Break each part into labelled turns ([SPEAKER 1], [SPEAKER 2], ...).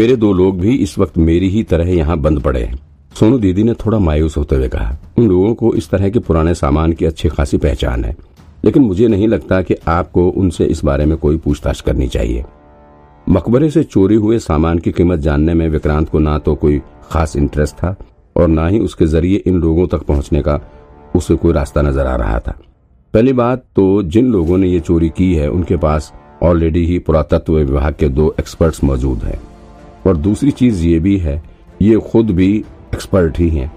[SPEAKER 1] मेरे दो लोग भी इस वक्त मेरी ही तरह यहाँ बंद पड़े हैं। सोनू दीदी ने थोड़ा मायूस होते हुए कहा, उन लोगों को इस तरह के पुराने सामान की अच्छी खासी पहचान है, लेकिन मुझे नहीं लगता कि आपको उनसे इस बारे में कोई पूछताछ करनी चाहिए। मकबरे से चोरी हुए सामान की कीमत जानने में विक्रांत को ना तो कोई खास इंटरेस्ट था, और ना ही उसके ज़रिए इन लोगों तक पहुँचने का उसे कोई रास्ता नज़र आ रहा था। पहली बात तो जिन लोगों ने ये चोरी की है, उनके पास ऑलरेडी ही पुरातत्व विभाग के दो एक्सपर्ट्स मौजूद हैं। और दूसरी चीज़ ये भी है, ये खुद भी एक्सपर्ट ही हैं।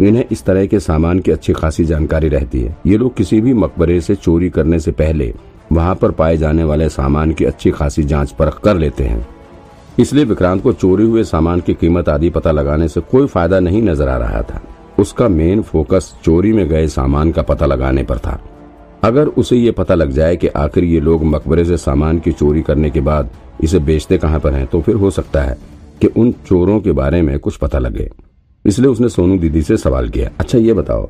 [SPEAKER 1] इन्हें इस तरह के सामान की अच्छी खासी जानकारी रहती है। ये लोग किसी भी मकबरे से चोरी करने से पहले वहाँ पर पाए जाने वाले सामान की अच्छी खासी जाँच परख कर लेते हैं। इसलिए विक्रांत को चोरी हुए सामान की कीमत आदि पता लगाने से कोई फ़ायदा नहीं नज़र आ रहा था। उसका मेन फोकस चोरी में गए सामान का पता लगाने पर था। अगर उसे ये पता लग जाए कि आखिर ये लोग मकबरे से सामान की चोरी करने के बाद इसे बेचते कहाँ पर हैं तो फिर हो सकता है कि उन चोरों के बारे में कुछ पता लगे। इसलिए उसने सोनू दीदी से सवाल किया अच्छा ये बताओ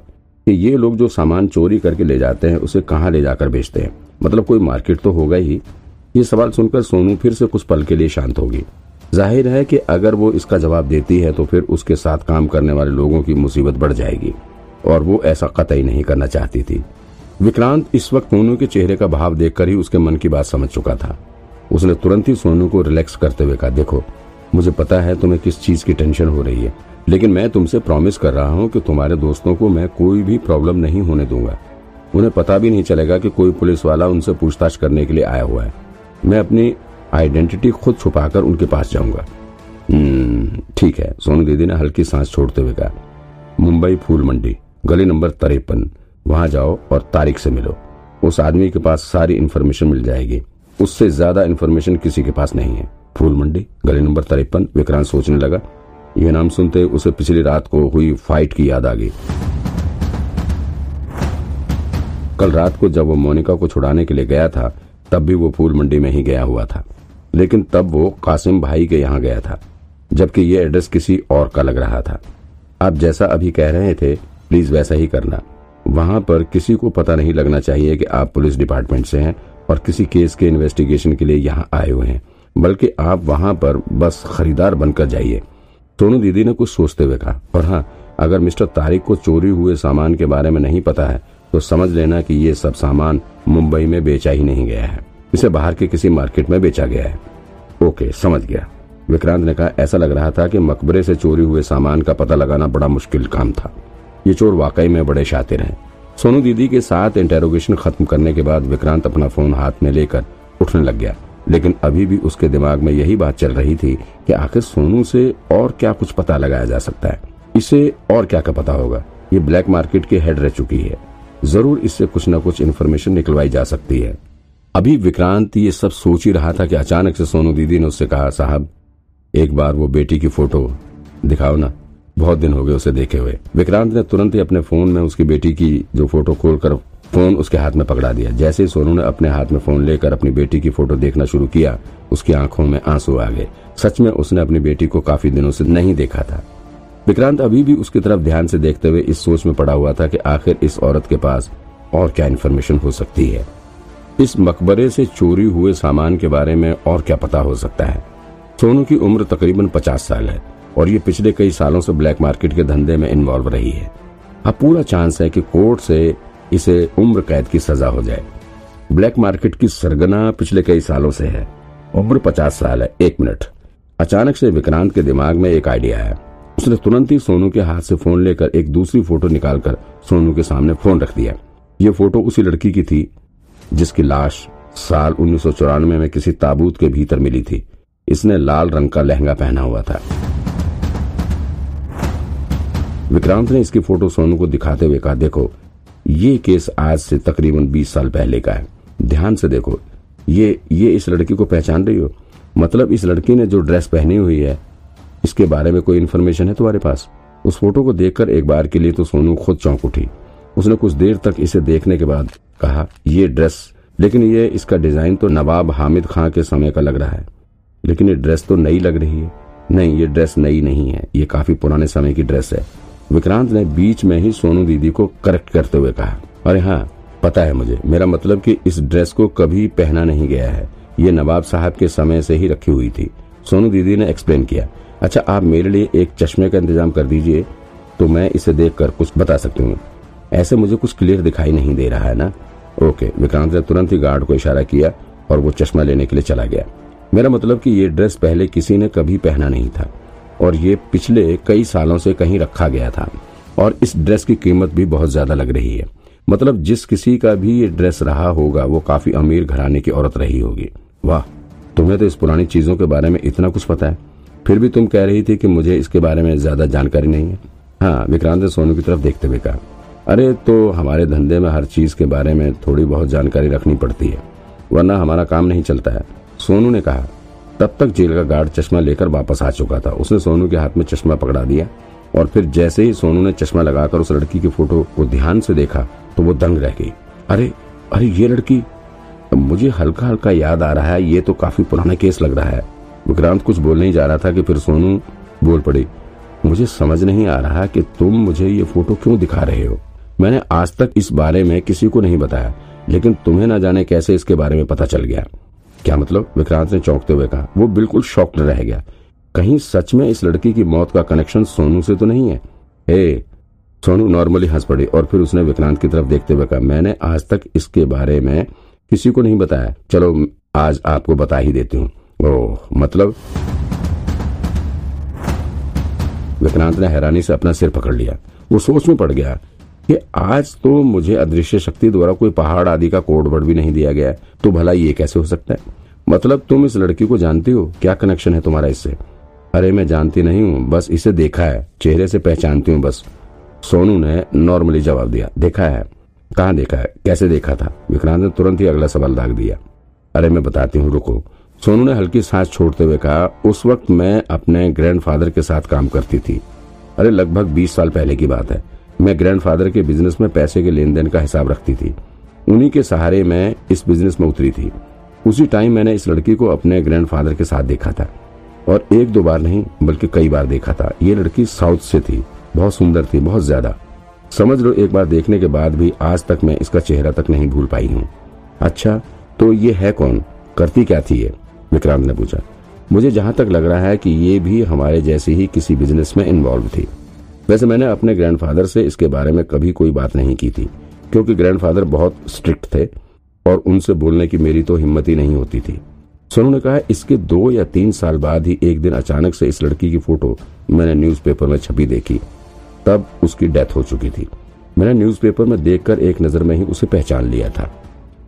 [SPEAKER 1] कि ये लोग जो सामान चोरी करके ले जाते हैं, उसे कहाँ ले जाकर बेचते हैं? मतलब कोई मार्केट तो होगा ही। ये सवाल सुनकर सोनू फिर से कुछ पल के लिए शांत होगी ज़ाहिर है कि अगर वो इसका जवाब देती है तो फिर उसके साथ काम करने वाले लोगों की मुसीबत बढ़ जाएगी, और वो ऐसा कतई नहीं करना चाहती थी। विक्रांत इस वक्त सोनू के चेहरे का भाव देखकर ही उसके मन की बात समझ चुका था। उसने तुरंत ही सोनू को रिलैक्स करते हुए कहा देखो मुझे पता है तुम्हें किस चीज़ की टेंशन हो रही है लेकिन मैं तुमसे प्रॉमिस कर रहा हूँ कि तुम्हारे दोस्तों को मैं कोई भी प्रॉब्लम नहीं होने दूँगा। उन्हें पता भी नहीं चलेगा कि कोई पुलिस वाला उनसे पूछताछ करने के लिए आया हुआ है। मैं अपनी आइडेंटिटी खुद छुपाकर उनके पास जाऊँगा। हम्म, ठीक है सोनू दीदी ने हल्की सांस छोड़ते हुए कहा। मुंबई फूल मंडी गली नंबर तिरपन वहाँ जाओ और तारीख से मिलो। उस आदमी के पास सारी इन्फॉर्मेशन मिल जाएगी। उससे ज़्यादा इन्फॉर्मेशन किसी के पास नहीं है। फूल मंडी, गली नंबर तिरपन, विक्रांत सोचने लगा। यह नाम सुनते उसे पिछली रात को हुई फाइट की याद आ गई। कल रात को जब वो मोनिका को छुड़ाने के लिए गया था, तब भी वो फूल मंडी में ही गया हुआ था। लेकिन तब वो कासिम भाई के यहाँ गया था, जबकि ये एड्रेस किसी और का लग रहा था। आप जैसा अभी कह रहे थे प्लीज़ वैसा ही करना। वहाँ पर किसी को पता नहीं लगना चाहिए कि आप पुलिस डिपार्टमेंट से हैं और किसी केस के इन्वेस्टिगेशन के लिए यहाँ आए हुए हैं, बल्कि आप वहाँ पर बस खरीदार बनकर जाइए। सोनू दीदी ने कुछ सोचते हुए कहा, और हाँ अगर मिस्टर तारिक को चोरी हुए सामान के बारे में नहीं पता है तो समझ लेना कि ये सब सामान मुंबई में बेचा ही नहीं गया है। इसे बाहर के किसी मार्केट में बेचा गया है। ओके, समझ गया। विक्रांत ने कहा, ऐसा लग रहा था कि मकबरे से चोरी हुए सामान का पता लगाना बड़ा मुश्किल काम था। ये चोर वाकई में बड़े शातिर हैं। सोनू दीदी के साथ इंटेरोगेशन खत्म करने के बाद विक्रांत अपना फ़ोन हाथ में लेकर उठने लग गया। लेकिन अभी भी उसके दिमाग में यही बात चल रही थी कि आखिर सोनू से और क्या कुछ पता लगाया जा सकता है। इसे और क्या का पता होगा? ये ब्लैक मार्केट के हेड रह चुकी है। ज़रूर इससे कुछ न कुछ इन्फॉर्मेशन निकलवाई जा सकती है। अभी विक्रांत ये सब सोच ही रहा था कि अचानक से सोनू दीदी ने उससे कहा, साहब, एक बार वो बेटी की फ़ोटो दिखाओ ना। बहुत दिन हो गए उसे देखे हुए। विक्रांत ने तुरंत ही अपने फ़ोन में उसकी बेटी की जो फ़ोटो खोलकर फ़ोन उसके हाथ में पकड़ा दिया। जैसे ही सोनू ने अपने हाथ में फ़ोन लेकर अपनी बेटी की फ़ोटो देखना शुरू किया, उसकी आँखों में आँसू आ गए। सच में उसने अपनी बेटी को काफ़ी दिनों से नहीं देखा था। विक्रांत अभी भी उसकी तरफ़ ध्यान से देखते हुए इस सोच में पड़ा हुआ था कि आखिर इस औरत के पास और क्या इन्फॉर्मेशन हो सकती है। इस मकबरे से चोरी हुए सामान के बारे में और क्या पता हो सकता है। सोनू की उम्र तकरीबन पचास साल है। और ये पिछले कई सालों से ब्लैक मार्केट के धंधे में इन्वॉल्व रही है। अब पूरा चांस है कि कोर्ट से इसे उम्र कैद की सजा हो जाए। ब्लैक मार्केट की सरगना पिछले कई सालों से है। उम्र पचास साल है। एक मिनट। अचानक से विक्रांत के दिमाग में एक आइडिया आया उसने तुरंत ही सोनू के हाथ से फ़ोन लेकर एक दूसरी फ़ोटो निकालकर सोनू के सामने फ़ोन रख दिया। ये फ़ोटो उसी लड़की की थी, जिसकी लाश साल उन्नीस सौ चौरानवे में किसी ताबूत के भीतर मिली थी। इसने लाल रंग का लहंगा पहना हुआ था। विक्रांत ने इसकी फ़ोटो सोनू को दिखाते हुए कहा, देखो, ये केस आज से तकरीबन 20 साल पहले का है। ध्यान से देखो, ये ये इस लड़की को पहचान रही हो? मतलब इस लड़की ने जो ड्रेस पहनी हुई है, इसके बारे में कोई इन्फॉर्मेशन है तुम्हारे पास? उस फ़ोटो को देखकर एक बार के लिए तो सोनू खुद चौंक उठी। उसने कुछ देर तक इसे देखने के बाद कहा, ये ड्रेस, लेकिन ये इसका डिज़ाइन तो नवाब हामिद खां के समय का लग रहा है। लेकिन ये ड्रेस तो नई लग रही है। नहीं, ये ड्रेस नई नहीं है। ये काफ़ी पुराने समय की ड्रेस है। विक्रांत ने बीच में ही सोनू दीदी को करेक्ट करते हुए कहा, अरे हाँ पता है मुझे, मेरा मतलब कि इस ड्रेस को कभी पहना नहीं गया है। ये नवाब साहब के समय से ही रखी हुई थी। सोनू दीदी ने एक्सप्लेन किया अच्छा आप मेरे लिए एक चश्मे का इंतज़ाम कर दीजिए तो मैं इसे देखकर कुछ बता सकती हूँ। ऐसे मुझे कुछ क्लियर दिखाई नहीं दे रहा है ना? ओके, विक्रांत ने तुरंत ही गार्ड को इशारा किया और वो चश्मा लेने के लिए चला गया। मेरा मतलब कि ये ड्रेस पहले किसी ने कभी पहना नहीं था। और ये पिछले कई सालों से कहीं रखा गया था। और इस ड्रेस की कीमत भी बहुत ज़्यादा लग रही है। मतलब जिस किसी का भी ये ड्रेस रहा होगा, वो काफ़ी अमीर घराने की औरत रही होगी। वाह, तुम्हें तो इस पुरानी चीज़ों के बारे में इतना कुछ पता है। फिर भी तुम कह रही थी कि मुझे इसके बारे में ज़्यादा जानकारी नहीं है। हाँ विक्रांत ने सोनू की तरफ़ देखते हुए कहा, अरे तो हमारे धंधे में हर चीज़ के बारे में थोड़ी बहुत जानकारी रखनी पड़ती है, वरना हमारा काम नहीं चलता है। सोनू ने कहा तब तक जेल का गार्ड चश्मा लेकर वापस आ चुका था। उसने सोनू के हाथ में चश्मा पकड़ा दिया और फिर जैसे ही सोनू ने चश्मा लगाकर उस लड़की की फ़ोटो को ध्यान से देखा तो वो दंग रह गई। अरे अरे, ये लड़की, मुझे हल्का हल्का याद आ रहा है, ये तो काफ़ी पुराना केस लग रहा है। विक्रांत कुछ बोलने ही जा रहा था कि फिर सोनू बोल पड़ी, मुझे समझ नहीं आ रहा कि तुम मुझे ये फ़ोटो क्यों दिखा रहे हो? मैंने आज तक इस बारे में किसी को नहीं बताया, लेकिन तुम्हें ना जाने कैसे इसके बारे में पता चल गया। क्या मतलब? विक्रांत ने चौंकते हुए कहा, वो बिल्कुल शॉक्ड रह गया। कहीं सच में इस लड़की की मौत का कनेक्शन सोनू से तो नहीं है? ए सोनू नॉर्मली हंस पड़ी और फिर उसने विक्रांत की तरफ़ देखते हुए कहा, मैंने आज तक इसके बारे में किसी को नहीं बताया। चलो, आज आपको बता ही देती हूँ। ओह मतलब? विक्रांत ने हैरानी से अपना सिर पकड़ लिया। वो सोच में पड़ गया कि आज तो मुझे अदृश्य शक्ति द्वारा कोई पहाड़ आदि का कोड वर्ड भी नहीं दिया गया तो भला ये कैसे हो सकता है? मतलब तुम इस लड़की को जानती हो? क्या कनेक्शन है तुम्हारा इससे? अरे मैं जानती नहीं हूँ, बस इसे देखा है। चेहरे से पहचानती हूँ बस। सोनू ने नॉर्मली जवाब दिया। देखा है। कहा देखा है? कैसे देखा था? विक्रांत ने तुरंत ही अगला सवाल दाग दिया। अरे मैं बताती हूँ, रुको। सोनू ने हल्की सांस छोड़ते हुए कहा, उस वक्त मैं अपने ग्रैंडफादर के साथ काम करती थी। अरे लगभग बीस साल पहले की बात है। मैं ग्रैंडफादर के बिज़नेस में पैसे के लेन देन का हिसाब रखती थी। उन्हीं के सहारे मैं इस बिज़नेस में उतरी थी। उसी टाइम मैंने इस लड़की को अपने ग्रैंडफादर के साथ देखा था। और एक दो बार नहीं, बल्कि कई बार देखा था। ये लड़की साउथ से थी। बहुत सुंदर थी, बहुत ज़्यादा। समझ लो, एक बार देखने के बाद भी आज तक मैं इसका चेहरा तक नहीं भूल पाई हूँ। अच्छा तो ये है कौन? करती क्या थी ये? विक्रांत ने पूछा। मुझे जहाँ तक लग रहा है कि ये भी हमारे जैसे ही किसी बिज़नेस में इन्वॉल्व थी। वैसे मैंने अपने ग्रैंडफादर से इसके बारे में कभी कोई बात नहीं की थी, क्योंकि ग्रैंडफादर बहुत स्ट्रिक्ट थे और उनसे बोलने की मेरी तो हिम्मत ही नहीं होती थी। सोनू ने कहा, इसके दो या तीन साल बाद ही एक दिन अचानक से इस लड़की की फ़ोटो मैंने न्यूज़पेपर में छपी देखी, तब उसकी डेथ हो चुकी थी। मैंने न्यूज़पेपर में देखकर एक नज़र में ही उसे पहचान लिया था।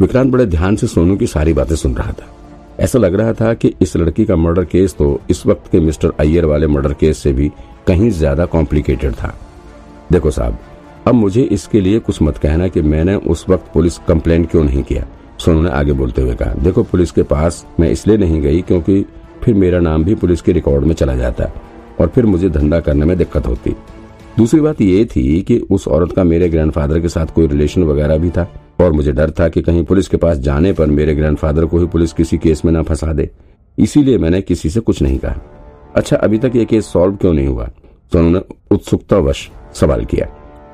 [SPEAKER 1] विक्रांत बड़े ध्यान से सोनू की सारी बातें सुन रहा था। ऐसा लग रहा था कि इस लड़की का मर्डर केस तो इस वक्त के मिस्टर अय्यर वाले मर्डर केस से भी कहीं ज़्यादा कॉम्प्लिकेटेड था। देखो साहब, अब मुझे इसके लिए कुछ मत कहना कि मैंने उस वक्त पुलिस कंप्लेन क्यों नहीं किया? सोनू ने आगे बोलते हुए कहा, देखो, पुलिस के पास मैं इसलिए नहीं गई क्योंकि फिर मेरा नाम भी पुलिस के रिकॉर्ड में चला जाता और फिर मुझे धंधा करने में दिक्कत होती। दूसरी बात ये थी कि उस औरत का मेरे ग्रैंडफादर के साथ कोई रिलेशन वगैरह भी था और मुझे डर था कि कहीं पुलिस के पास जाने पर मेरे ग्रैंडफादर को ही पुलिस किसी केस में न फंसा दे। इसीलिए मैंने किसी से कुछ नहीं कहा। अच्छा अभी तक ये केस सॉल्व क्यों नहीं हुआ? तो उन्होंने उत्सुकतावश सवाल किया।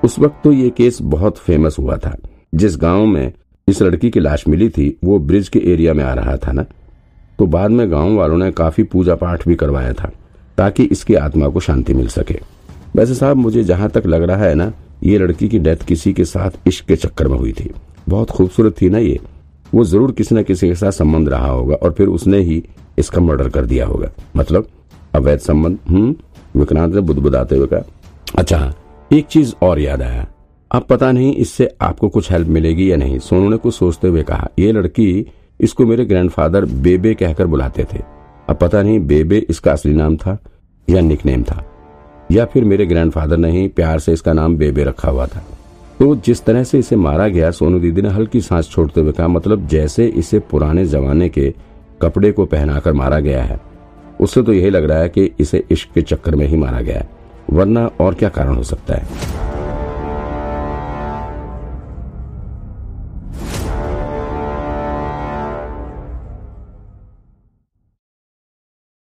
[SPEAKER 1] उस वक्त तो ये केस बहुत फ़ेमस हुआ था। जिस गाँव में इस लड़की की लाश मिली थी, वो ब्रिज के एरिया में आ रहा था ना? तो बाद में गाँव वालों ने काफ़ी पूजा पाठ भी करवाया था, ताकि इसकी आत्मा को शांति मिल सके। वैसे साहब, मुझे जहाँ तक लग रहा है ना, ये लड़की की डेथ किसी के साथ इश्क के चक्कर में हुई थी। बहुत खूबसूरत थी ना ये। वो ज़रूर किसी न किसी के साथ संबंध रहा होगा, और फिर उसने ही इसका मर्डर कर दिया होगा। मतलब अवैध संबंध हम्म विक्रांत ने बुदबुदाते हुए कहा अच्छा एक चीज़ और याद आया। अब पता नहीं इससे आपको कुछ हेल्प मिलेगी या नहीं। सोनू ने कुछ सोचते हुए कहा, ये लड़की इसको मेरे ग्रैंडफादर बेबे कहकर बुलाते थे। अब पता नहीं बेबे इसका असली नाम था या निकनेम था, या फिर मेरे ग्रैंडफादर ने ही प्यार से इसका नाम बेबे रखा हुआ था। तो जिस तरह से इसे मारा गया, सोनू दीदी ने हल्की सांस छोड़ते हुए कहा मतलब जैसे इसे पुराने जमाने के कपड़े को पहनाकर मारा गया है। उससे तो यही लग रहा है कि इसे इश्क के चक्कर में ही मारा गया है, वरना और क्या कारण हो सकता है?